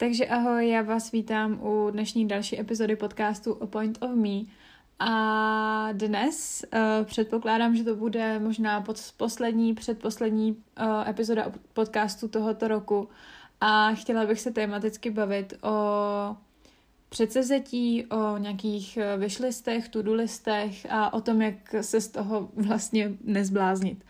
Takže ahoj, já vás vítám u dnešní další epizody podcastu A Point of Me. A dnes uh, předpokládám, že to bude možná pod poslední, předposlední uh, epizoda podcastu tohoto roku. A chtěla bych se tematicky bavit o předsezetí, o nějakých vyšlistech, to-do listech a o tom, jak se z toho vlastně nezbláznit.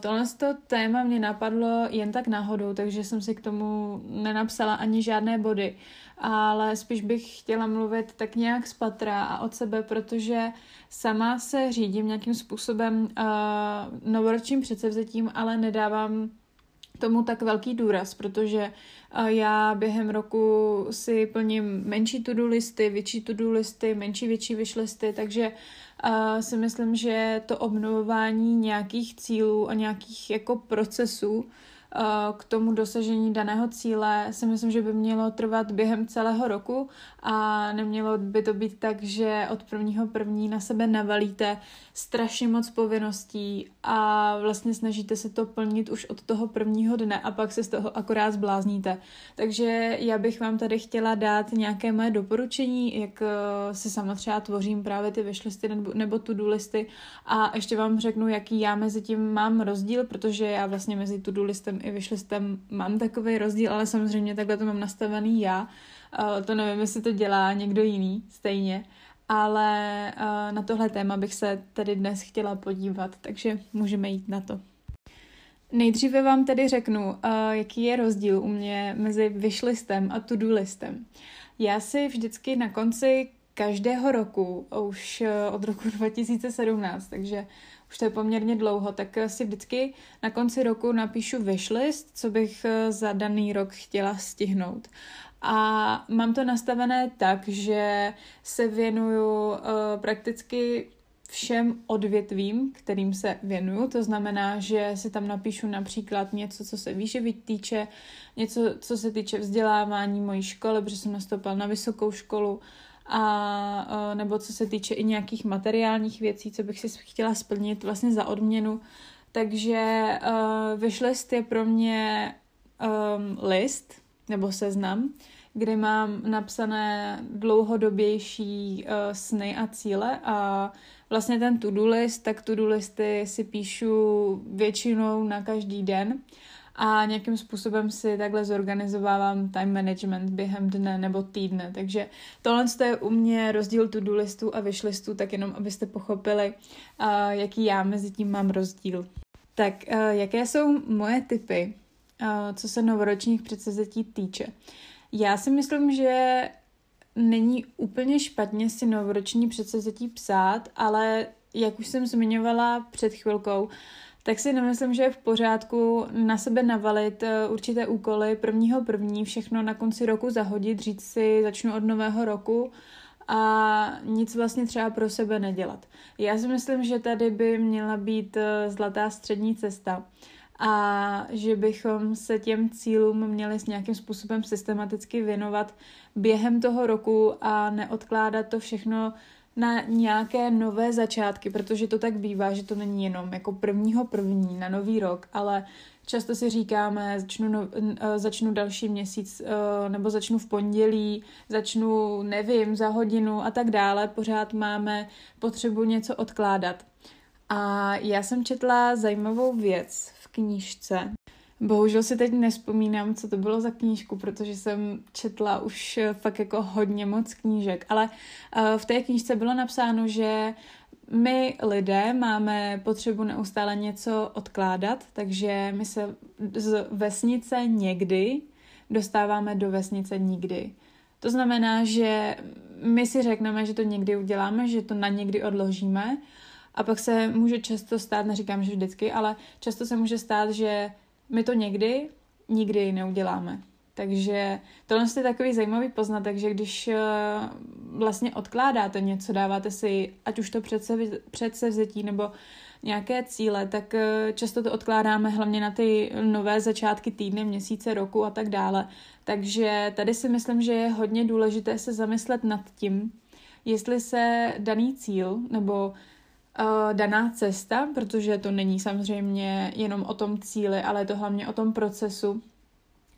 Tohle to téma mě napadlo jen tak náhodou, takže jsem si k tomu nenapsala ani žádné body, ale spíš bych chtěla mluvit tak nějak z patra a od sebe, protože sama se řídím nějakým způsobem uh, novoročním předsevzetím, ale nedávám tomu tak velký důraz, protože já během roku si plním menší to-do listy, větší to-do listy, menší, větší vyšlisty, takže si myslím, že to obnovování nějakých cílů a nějakých jako procesů k tomu dosažení daného cíle si myslím, že by mělo trvat během celého roku a nemělo by to být tak, že od prvního první na sebe navalíte strašně moc povinností a vlastně snažíte se to plnit už od toho prvního dne a pak se z toho akorát zblázníte. Takže já bych vám tady chtěla dát nějaké moje doporučení, jak eh, si sama třeba tvořím právě ty wishlisty nebo, nebo to-do listy a ještě vám řeknu, jaký já mezi tím mám rozdíl, protože já vlastně mezi to-do listem i wishlistem mám takový rozdíl, ale samozřejmě takhle to mám nastavený já. Uh, to nevím, jestli to dělá někdo jiný stejně, ale uh, na tohle téma bych se tady dnes chtěla podívat, takže můžeme jít na to. Nejdříve vám tedy řeknu, uh, jaký je rozdíl u mě mezi wishlistem a to-do listem. Já si vždycky na konci každého roku, už od roku 2017, takže už to je poměrně dlouho, tak si vždycky na konci roku napíšu wishlist, co bych eh, za daný rok chtěla stihnout. A mám to nastavené tak, že se věnuju uh, prakticky všem odvětvím, kterým se věnuju. To znamená, že si tam napíšu například něco, co se výživy týče, něco, co se týče vzdělávání mojí školy, protože jsem nastoupila na vysokou školu, a nebo co se týče i nějakých materiálních věcí, co bych si chtěla splnit vlastně za odměnu. Takže uh, wishlist je pro mě um, list nebo seznam, kde mám napsané dlouhodobější uh, sny a cíle a vlastně ten to-do list, tak to-do listy si píšu většinou na každý den a nějakým způsobem si takhle zorganizovávám time management během dne nebo týdne. Takže tohle je u mě rozdíl to-do listu a wishlistů, tak jenom abyste pochopili, jaký já mezi tím mám rozdíl. Tak jaké jsou moje typy, co se novoročních předsezetí týče? Já si myslím, že není úplně špatně si novoroční předsezetí psát, ale jak už jsem zmiňovala před chvilkou, tak si nemyslím, že je v pořádku na sebe navalit eh, určité úkoly prvního první, všechno na konci roku zahodit, říct si, začnu od nového roku a nic vlastně třeba pro sebe nedělat. Já si myslím, že tady by měla být eh, zlatá střední cesta a že bychom se těm cílům měli s nějakým způsobem systematicky věnovat během toho roku a neodkládat to všechno na nějaké nové začátky, protože to tak bývá, že to není jenom jako prvního první na nový rok, ale často si říkáme, začnu, no, začnu další měsíc eh, nebo začnu v pondělí, začnu, nevím, za hodinu a tak dále. Pořád máme potřebu něco odkládat. A já jsem četla zajímavou věc v knížce, Bohužel si teď nespomínám, co to bylo za knížku, protože jsem četla už eh, fakt jako hodně moc knížek, ale uh, v té knížce bylo napsáno, že my lidé máme potřebu neustále něco odkládat, takže my se z vesnice někdy dostáváme do vesnice nikdy. To znamená, že my si řekneme, že to někdy uděláme, že to na někdy odložíme a pak se může často stát, neříkám, že vždycky, ale často se může stát, že my to někdy, nikdy neuděláme. Takže tohle je takový zajímavý poznatek, že když eh, vlastně odkládáte něco, dáváte si, ať už to předsevzetí nebo nějaké cíle, tak eh, často to odkládáme hlavně na ty nové začátky týdny, měsíce, roku a tak dále. Takže tady si myslím, že je hodně důležité se zamyslet nad tím, jestli se daný cíl nebo uh, daná cesta, protože to není samozřejmě jenom o tom cíli, ale je to hlavně o tom procesu,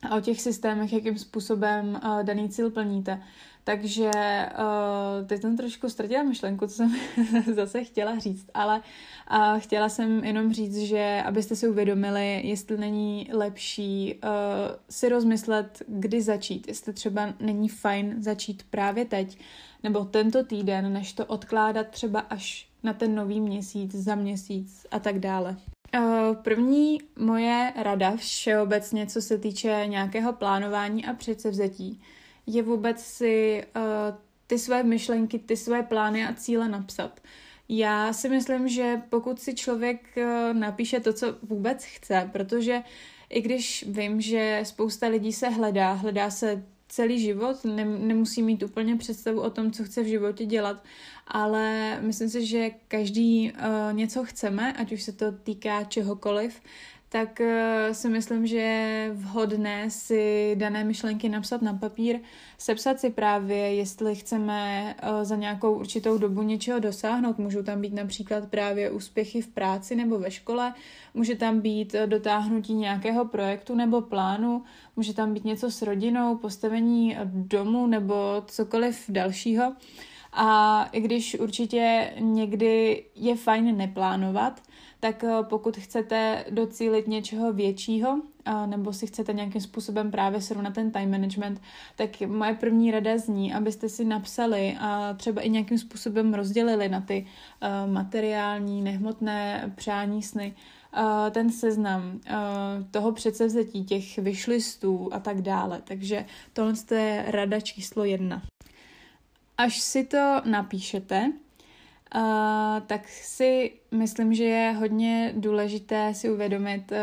a o těch systémech, jakým způsobem uh, daný cíl plníte. Takže uh, teď jsem trošku ztratila myšlenku, co jsem zase chtěla říct, ale uh, chtěla jsem jenom říct, že abyste si uvědomili, jestli není lepší uh, si rozmyslet, kdy začít, jestli třeba není fajn začít právě teď, nebo tento týden, než to odkládat třeba až na ten nový měsíc, za měsíc a tak dále. První moje rada všeobecně, co se týče nějakého plánování a předsevzetí, je vůbec si uh, ty své myšlenky, ty své plány a cíle napsat. Já si myslím, že pokud si člověk uh, napíše to, co vůbec chce, protože i když vím, že spousta lidí se hledá, hledá se celý život, ne, nemusí mít úplně představu o tom, co chce v životě dělat, ale myslím si, že každý uh, něco chceme, ať už se to týká čehokoliv, tak uh, si myslím, že je vhodné si dané myšlenky napsat na papír, sepsat si právě, jestli chceme uh, za nějakou určitou dobu něčeho dosáhnout. Můžou tam být například právě úspěchy v práci nebo ve škole, může tam být dotáhnutí nějakého projektu nebo plánu, může tam být něco s rodinou, postavení domu nebo cokoliv dalšího. A i když určitě někdy je fajn neplánovat, tak eh, pokud chcete docílit něčeho většího, nebo si chcete nějakým způsobem právě srovnat ten time management, tak moje první rada zní, abyste si napsali a třeba i nějakým způsobem rozdělili na ty eh, materiální, nehmotné přání sny, eh, ten seznam toho předsevzetí, těch vyšlistů a tak dále. Takže tohle je rada číslo jedna. Až si to napíšete, uh, tak si myslím, že je hodně důležité si uvědomit, uh,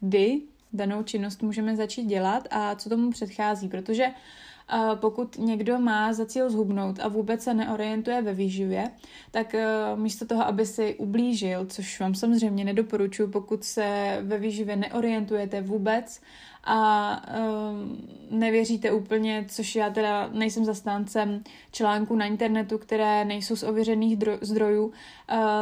kdy danou činnost můžeme začít dělat a co tomu předchází, protože uh, pokud někdo má za cíl zhubnout a vůbec se neorientuje ve výživě, tak uh, místo toho, aby si ublížil, což vám samozřejmě nedoporučuji, pokud se ve výživě neorientujete vůbec a um, nevěříte úplně, což já teda nejsem zastáncem článků na internetu, které nejsou z ověřených dro- zdrojů, uh,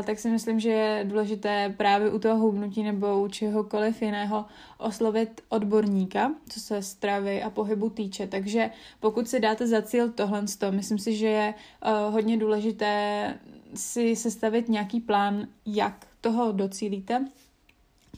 tak si myslím, že je důležité právě u toho hubnutí nebo u čehokoliv jiného oslovit odborníka, co se stravy a pohybu týče. Takže pokud si dáte za cíl tohle, myslím si, že je uh, hodně důležité si sestavit nějaký plán, jak toho docílíte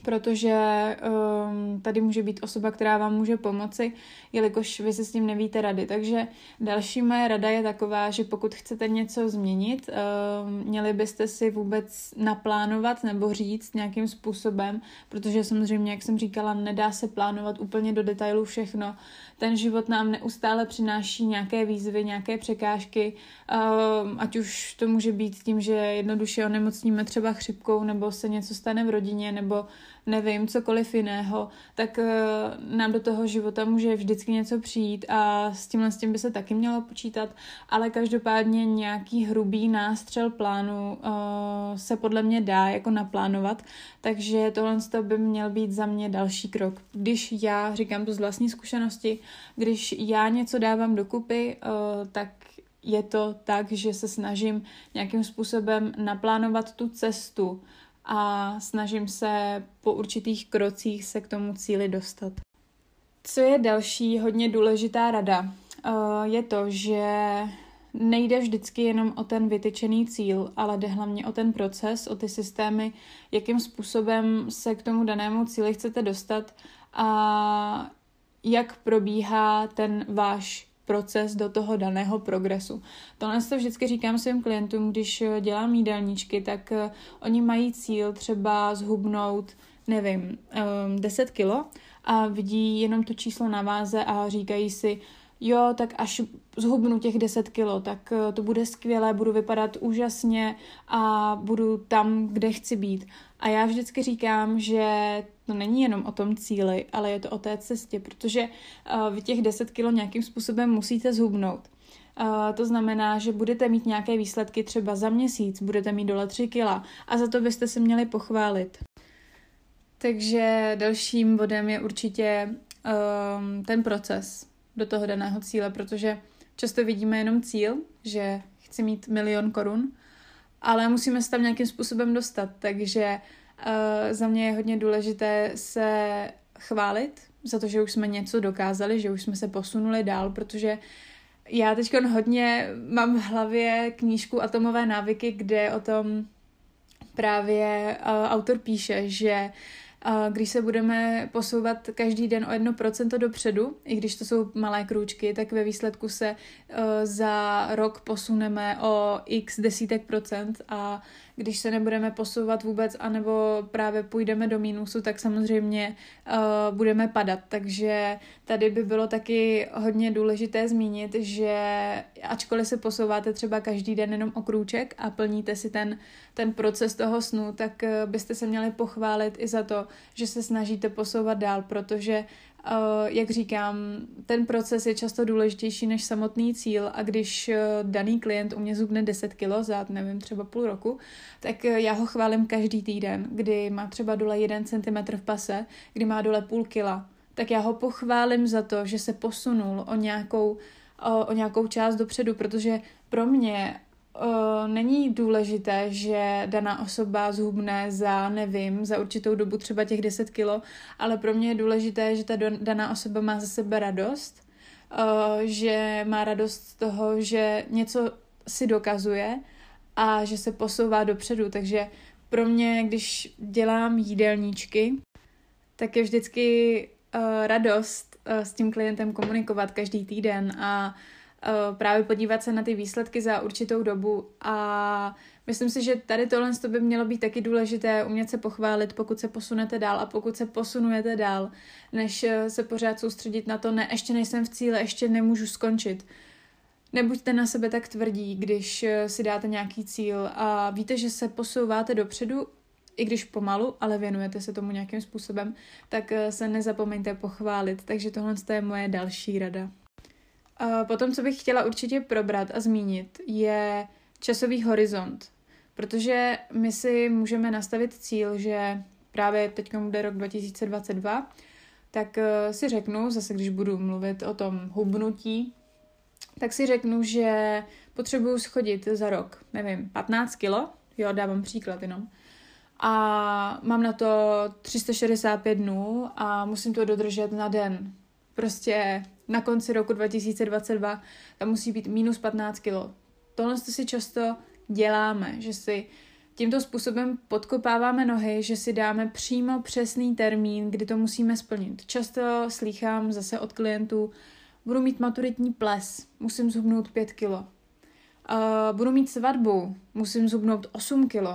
protože um, tady může být osoba, která vám může pomoci, jelikož vy se s tím nevíte rady. Takže další moje rada je taková, že pokud chcete něco změnit, um, měli byste si vůbec naplánovat nebo říct nějakým způsobem, protože samozřejmě, jak jsem říkala, nedá se plánovat úplně do detailu všechno. Ten život nám neustále přináší nějaké výzvy, nějaké překážky, um, ať už to může být tím, že jednoduše onemocníme třeba chřipkou, nebo se něco stane v rodině, nebo nevím, cokoliv jiného, tak uh, nám do toho života může vždycky něco přijít a s tímhle s tím by se taky mělo počítat, ale každopádně nějaký hrubý nástřel plánu uh, se podle mě dá jako naplánovat, takže tohle by měl být za mě další krok. Když já, říkám to z vlastní zkušenosti, když já něco dávám dokupy, uh, tak je to tak, že se snažím nějakým způsobem naplánovat tu cestu, a snažím se po určitých krocích se k tomu cíli dostat. Co je další hodně důležitá rada, eh, je to, že nejde vždycky jenom o ten vytyčený cíl, ale jde hlavně o ten proces, o ty systémy, jakým způsobem se k tomu danému cíli chcete dostat a jak probíhá ten váš proces do toho daného progresu. Tohle to vždycky říkám svým klientům, když dělám jídelníčky, tak uh, oni mají cíl třeba zhubnout, nevím, um, 10 kilo a vidí jenom to číslo na váze a říkají si, jo, tak až zhubnu těch 10 kilo, tak uh, to bude skvělé, budu vypadat úžasně a budu tam, kde chci být. A já vždycky říkám, že to není jenom o tom cíli, ale je to o té cestě, protože uh, vy těch 10 kilo nějakým způsobem musíte zhubnout. Uh, to znamená, že budete mít nějaké výsledky třeba za měsíc, budete mít dole 3 kila a za to byste se měli pochválit. Takže dalším bodem je určitě um, ten proces do toho daného cíle, protože často vidíme jenom cíl, že chci mít milion korun, ale musíme se tam nějakým způsobem dostat, takže uh, za mě je hodně důležité se chválit, za to, že už jsme něco dokázali, že už jsme se posunuli dál, protože já teď hodně mám v hlavě knížku Atomové návyky, kde o tom právě uh, autor píše, že když se budeme posouvat každý den o jedno procento dopředu, i když to jsou malé krůčky, tak ve výsledku se uh, za rok posuneme o x desítek procent a když se nebudeme posouvat vůbec, anebo právě půjdeme do mínusu, tak samozřejmě uh, budeme padat. Takže tady by bylo taky hodně důležité zmínit, že ačkoliv se posouváte třeba každý den jenom o krůček a plníte si ten, ten proces toho snu, tak uh, byste se měli pochválit i za to, že se snažíte posouvat dál, protože jak říkám, ten proces je často důležitější než samotný cíl a když uh, daný klient u mě zubne 10 kilo za, nevím, třeba půl roku, tak uh, já ho chválím každý týden, kdy má třeba dole 1 cm v pase, kdy má dole půl kila, tak já ho pochválím za to, že se posunul o nějakou, o, o nějakou část dopředu, protože pro mě uh, není důležité, že daná osoba zhubne za, nevím, za určitou dobu třeba těch 10 kilo, ale pro mě je důležité, že ta daná osoba má za sebe radost, uh, že má radost z toho, že něco si dokazuje a že se posouvá dopředu. Takže pro mě, když dělám jídelníčky, tak je vždycky uh, radost s tím klientem komunikovat každý týden a právě podívat se na ty výsledky za určitou dobu a myslím si, že tady tohle to by mělo být taky důležité, umět se pochválit, pokud se posunete dál a pokud se posunujete dál, než uh, se pořád soustředit na to, ne, ještě nejsem v cíle, ještě nemůžu skončit. Nebuďte na sebe tak tvrdí, když uh, si dáte nějaký cíl a víte, že se posouváte dopředu, i když pomalu, ale věnujete se tomu nějakým způsobem, tak se nezapomeňte pochválit. Takže tohle je moje další rada. Potom, co bych chtěla určitě probrat a zmínit, je časový horizont. Protože my si můžeme nastavit cíl, že právě teď bude rok 2022, tak eh, si řeknu, zase když budu mluvit o tom hubnutí, tak si řeknu, že potřebuju schodit za rok, nevím, 15 kilo, jo, dávám příklad jenom, a mám na to 365 dnů a musím to dodržet na den. Prostě na konci roku 2022 tam musí být minus 15 kg. Tohle si často děláme, že si tímto způsobem podkopáváme nohy, že si dáme přímo přesný termín, kdy to musíme splnit. Často slýchám zase od klientů, budu mít maturitní ples, musím zhubnout 5 kg. Uh, budu mít svatbu, musím zhubnout 8 kg.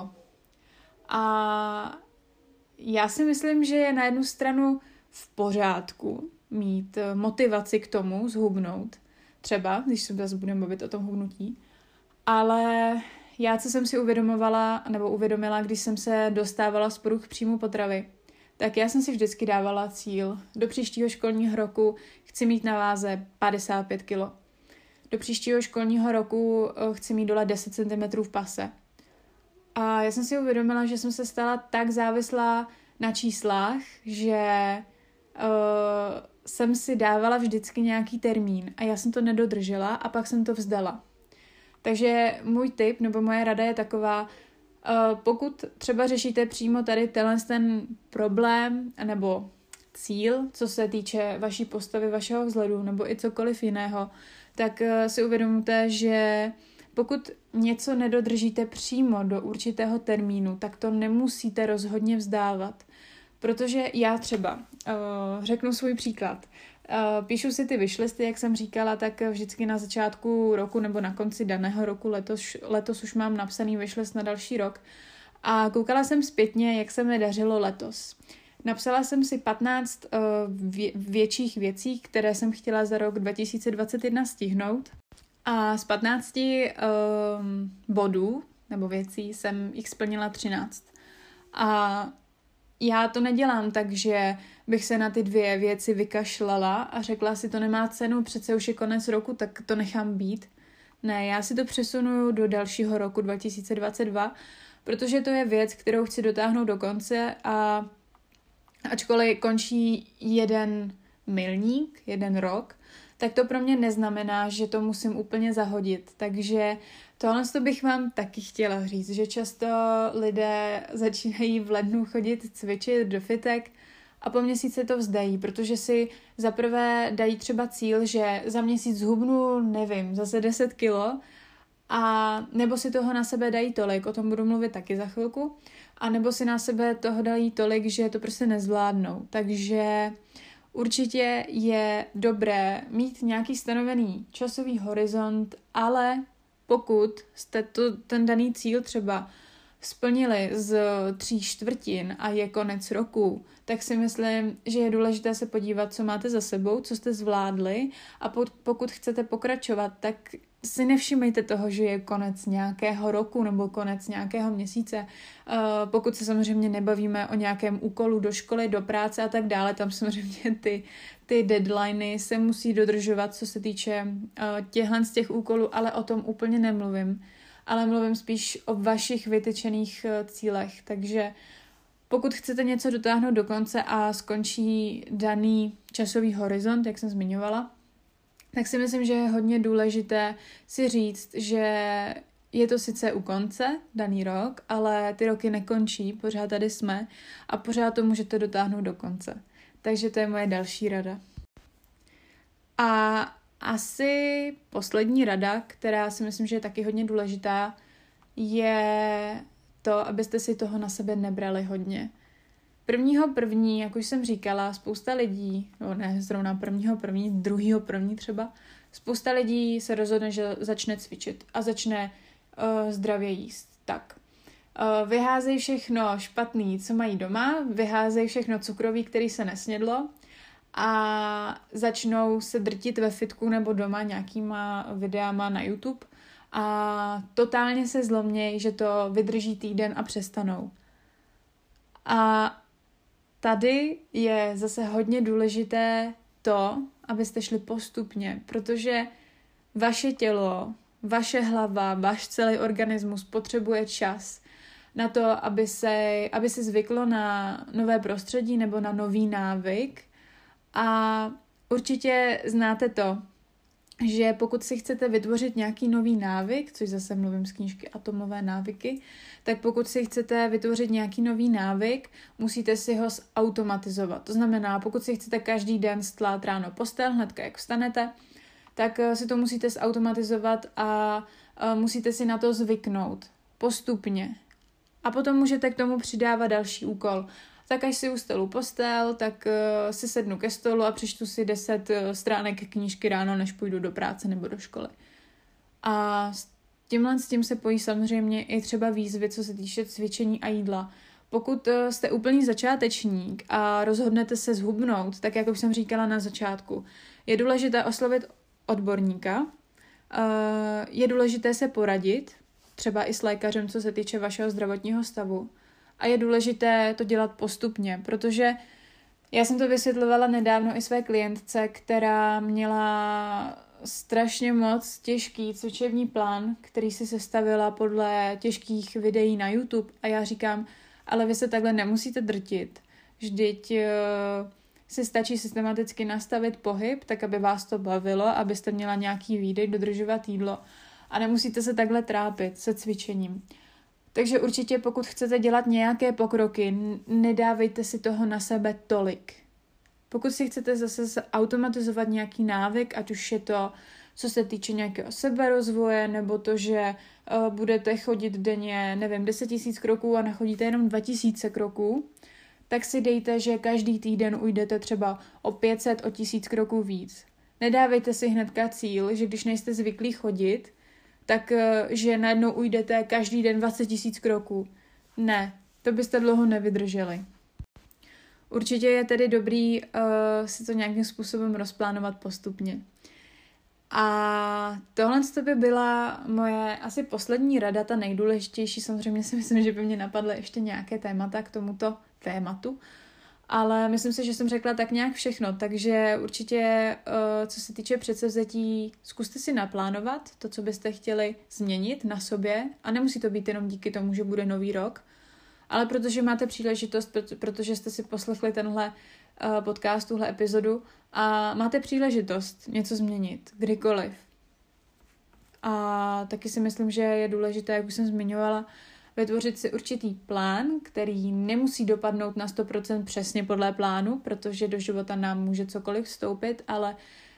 A já si myslím, že je na jednu stranu v pořádku, mít eh, motivaci k tomu zhubnout, třeba, když se zase budeme bavit o tom hubnutí, ale já, co jsem si uvědomovala, nebo uvědomila, když jsem se dostávala z poruch příjmu potravy, tak já jsem si vždycky dávala cíl. Do příštího školního roku chci mít na váze 55 kg. Do příštího školního roku eh, chci mít dole 10 cm v pase. A já jsem si uvědomila, že jsem se stala tak závislá na číslách, že uh, jsem si dávala vždycky nějaký termín a já jsem to nedodržela a pak jsem to vzdala. Takže můj tip nebo moje rada je taková, uh, pokud třeba řešíte přímo tady tenhle ten problém nebo cíl, co se týče vaší postavy, vašeho vzhledu nebo i cokoliv jiného, tak uh, si uvědomte, že pokud něco nedodržíte přímo do určitého termínu, tak to nemusíte rozhodně vzdávat. Protože já třeba uh, řeknu svůj příklad. Uh, píšu si ty vyšlisty, jak jsem říkala, tak vždycky na začátku roku nebo na konci daného roku, letos, letos už mám napsaný vyšlist na další rok. A koukala jsem zpětně, jak se mi dařilo letos. Napsala jsem si 15 uh, vě- větších věcí, které jsem chtěla za rok 2021 stihnout. A z 15 uh, bodů nebo věcí jsem jich splnila 13. A já to nedělám tak, že bych se na ty dvě věci vykašlala a řekla si, to nemá cenu, přece už je konec roku, tak to nechám být. Ne, já si to přesunuju do dalšího roku 2022, protože to je věc, kterou chci dotáhnout do konce a ačkoliv končí jeden milník, jeden rok, tak to pro mě neznamená, že to musím úplně zahodit. Takže tohle to bych vám taky chtěla říct, že často lidé začínají v lednu chodit cvičit do fitek a po měsíci to vzdají, protože si zaprvé dají třeba cíl, že za měsíc zhubnu, nevím, zase 10 kilo, a nebo si toho na sebe dají tolik, o tom budu mluvit taky za chvilku, a nebo si na sebe toho dají tolik, že to prostě nezvládnou. Takže určitě je dobré mít nějaký stanovený časový horizont, ale pokud jste to, ten daný cíl třeba splnili z tří čtvrtin a je konec roku, tak si myslím, že je důležité se podívat, co máte za sebou, co jste zvládli a pokud chcete pokračovat, tak si nevšimejte toho, že je konec nějakého roku nebo konec nějakého měsíce. Uh, pokud se samozřejmě nebavíme o nějakém úkolu do školy, do práce a tak dále, tam samozřejmě ty, ty deadliny se musí dodržovat, co se týče uh, těchhle z těch úkolů, ale o tom úplně nemluvím. Ale mluvím spíš o vašich vytyčených uh, cílech. Takže pokud chcete něco dotáhnout do konce a skončí daný časový horizont, jak jsem zmiňovala, tak si myslím, že je hodně důležité si říct, že je to sice u konce, daný rok, ale ty roky nekončí, pořád tady jsme a pořád to můžete dotáhnout do konce. Takže to je moje další rada. A asi poslední rada, která si myslím, že je taky hodně důležitá, je to, abyste si toho na sebe nebrali hodně. Prvního první, jak už jsem říkala, spousta lidí, no ne zrovna prvního první, druhýho první třeba, spousta lidí se rozhodne, že začne cvičit a začne uh, zdravě jíst. Tak, uh, vyházejí všechno špatný, co mají doma, vyházejí všechno cukroví, který se nesnědlo a začnou se drtit ve fitku nebo doma nějakýma videama na YouTube a totálně se zlomnějí, že to vydrží týden a přestanou. A tady je zase hodně důležité to, abyste šli postupně, protože vaše tělo, vaše hlava, váš celý organismus potřebuje čas na to, aby se, aby se zvyklo na nové prostředí nebo na nový návyk. A určitě znáte to, že pokud si chcete vytvořit nějaký nový návyk, což zase mluvím z knížky Atomové návyky, tak pokud si chcete vytvořit nějaký nový návyk, musíte si ho zautomatizovat. To znamená, pokud si chcete každý den stlát ráno postel, hnedka jak vstanete, tak eh, si to musíte zautomatizovat a eh, musíte si na to zvyknout postupně. A potom můžete k tomu přidávat další úkol tak až si ustelu postel, tak uh, si sednu ke stolu a přečtu si deset uh, stránek knížky ráno, než půjdu do práce nebo do školy. A s tímhle s tím se pojí samozřejmě i třeba výzvy, co se týče cvičení a jídla. Pokud uh, jste úplný začátečník a rozhodnete se zhubnout, tak jak už jsem říkala na začátku, je důležité oslovit odborníka, je důležité se poradit, třeba i s lékařem, co se týče vašeho zdravotního stavu a je důležité to dělat postupně, protože já jsem to vysvětlovala nedávno i své klientce, která měla strašně moc těžký cvičební plán, který si sestavila podle těžkých videí na YouTube a já říkám, ale vy se takhle nemusíte drtit. Vždyť uh, si stačí systematicky nastavit pohyb, tak aby vás to bavilo, abyste měla nějaký výdej, dodržovat jídlo a nemusíte se takhle trápit se cvičením. Takže určitě pokud chcete dělat nějaké pokroky, nedávejte si toho na sebe tolik. Pokud si chcete zase automatizovat nějaký návyk, ať už je to co se týče nějakého seberozvoje, nebo to, že uh, budete chodit denně, nevím, 10 tisíc kroků a nachodíte jenom 2000 kroků, tak si dejte, že každý týden ujdete třeba o 500, o 1000 kroků víc. Nedávejte si hnedka cíl, že když nejste zvyklí chodit, tak eh, že najednou ujdete každý den 20 tisíc kroků. Ne, to byste dlouho nevydrželi. Určitě je tedy dobrý uh, si to nějakým způsobem rozplánovat postupně. A tohle to by byla moje asi poslední rada, ta nejdůležitější. Samozřejmě si myslím, že by mě napadly ještě nějaké témata k tomuto tématu, ale myslím si, že jsem řekla tak nějak všechno, takže určitě, eh, co se týče předsevzetí, zkuste si naplánovat to, co byste chtěli změnit na sobě a nemusí to být jenom díky tomu, že bude nový rok, ale protože máte příležitost, protože jste si poslechli tenhle eh, podcast, tuhle epizodu a máte příležitost něco změnit, kdykoliv. A taky si myslím, že je důležité, jak už jsem zmiňovala, vytvořit si určitý plán, který nemusí dopadnout na 100% přesně podle plánu, protože do života nám může cokoliv vstoupit, ale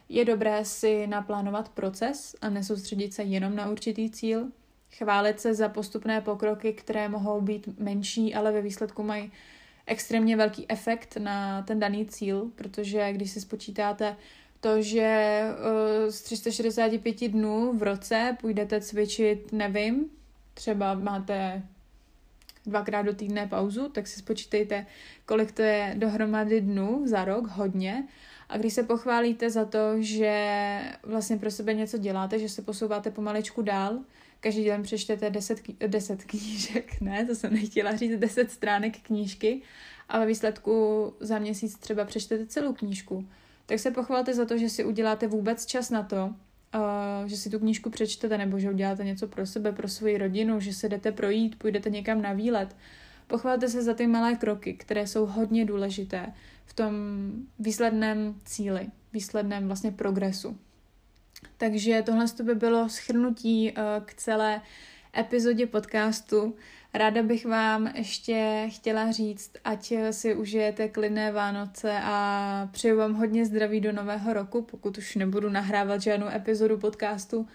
je dobré si naplánovat proces a nesoustředit se jenom na určitý cíl, chválit se za postupné pokroky, které mohou být menší, ale ve výsledku mají extrémně velký efekt na ten daný cíl, protože když si spočítáte to, že eh, z 365 dnů v roce půjdete cvičit, nevím, třeba máte dvakrát do týdne pauzu, tak si spočítejte, kolik to je dohromady dnů za rok, hodně. A když se pochválíte za to, že vlastně pro sebe něco děláte, že se posouváte pomaličku dál, každý den přečtete 10, 10 knížek, ne, to jsem nechtěla říct, 10 stránek knížky a ve výsledku za měsíc třeba přečtete celou knížku, tak se pochvalte za to, že si uděláte vůbec čas na to, že si tu knížku přečtete nebo že uděláte něco pro sebe, pro svoji rodinu, že se jdete projít, půjdete někam na výlet. Pochvalte se za ty malé kroky, které jsou hodně důležité v tom výsledném cíli, výsledném vlastně progresu. Takže tohle by bylo schrnutí k celé epizodě podcastu. Ráda bych vám ještě chtěla říct, ať si užijete klidné Vánoce a přeju vám hodně zdraví do nového roku, pokud už nebudu nahrávat žádnou epizodu podcastu,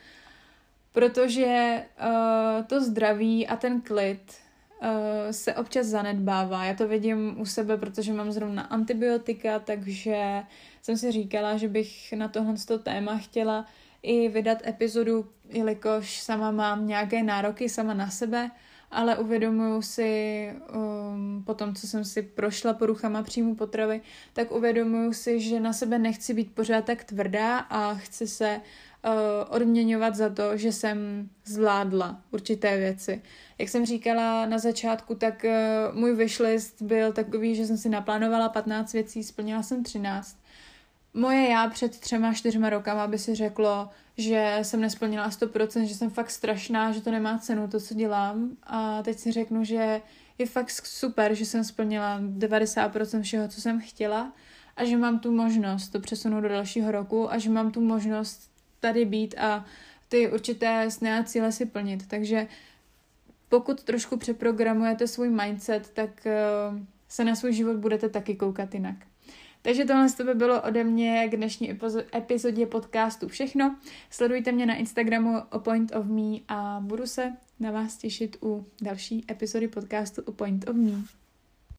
protože uh, to zdraví a ten klid uh, se občas zanedbává. Já to vidím u sebe, protože mám zrovna antibiotika, takže jsem si říkala, že bych na tohle téma chtěla i vydat epizodu, jelikož sama mám nějaké nároky sama na sebe, ale uvědomuju si, um, po tom, co jsem si prošla poruchama příjmu potravy, tak uvědomuju si, že na sebe nechci být pořád tak tvrdá a chci se uh, odměňovat za to, že jsem zvládla určité věci. Jak jsem říkala na začátku, tak uh, můj wishlist byl takový, že jsem si naplánovala 15 věcí, splnila jsem 13 moje já před třema, čtyřma rokama by si řeklo, že jsem nesplnila 100%, že jsem fakt strašná, že to nemá cenu, to, co dělám. A teď si řeknu, že je fakt super, že jsem splnila 90% všeho, co jsem chtěla a že mám tu možnost to přesunout do dalšího roku a že mám tu možnost tady být a ty určité sny a cíle si plnit. Takže pokud trošku přeprogramujete svůj mindset, tak eh, se na svůj život budete taky koukat jinak. Takže tohle to by bylo ode mě k dnešní epizodě podcastu všechno. Sledujte mě na Instagramu o Point of Me a budu se na vás těšit u další epizody podcastu o Point of Me.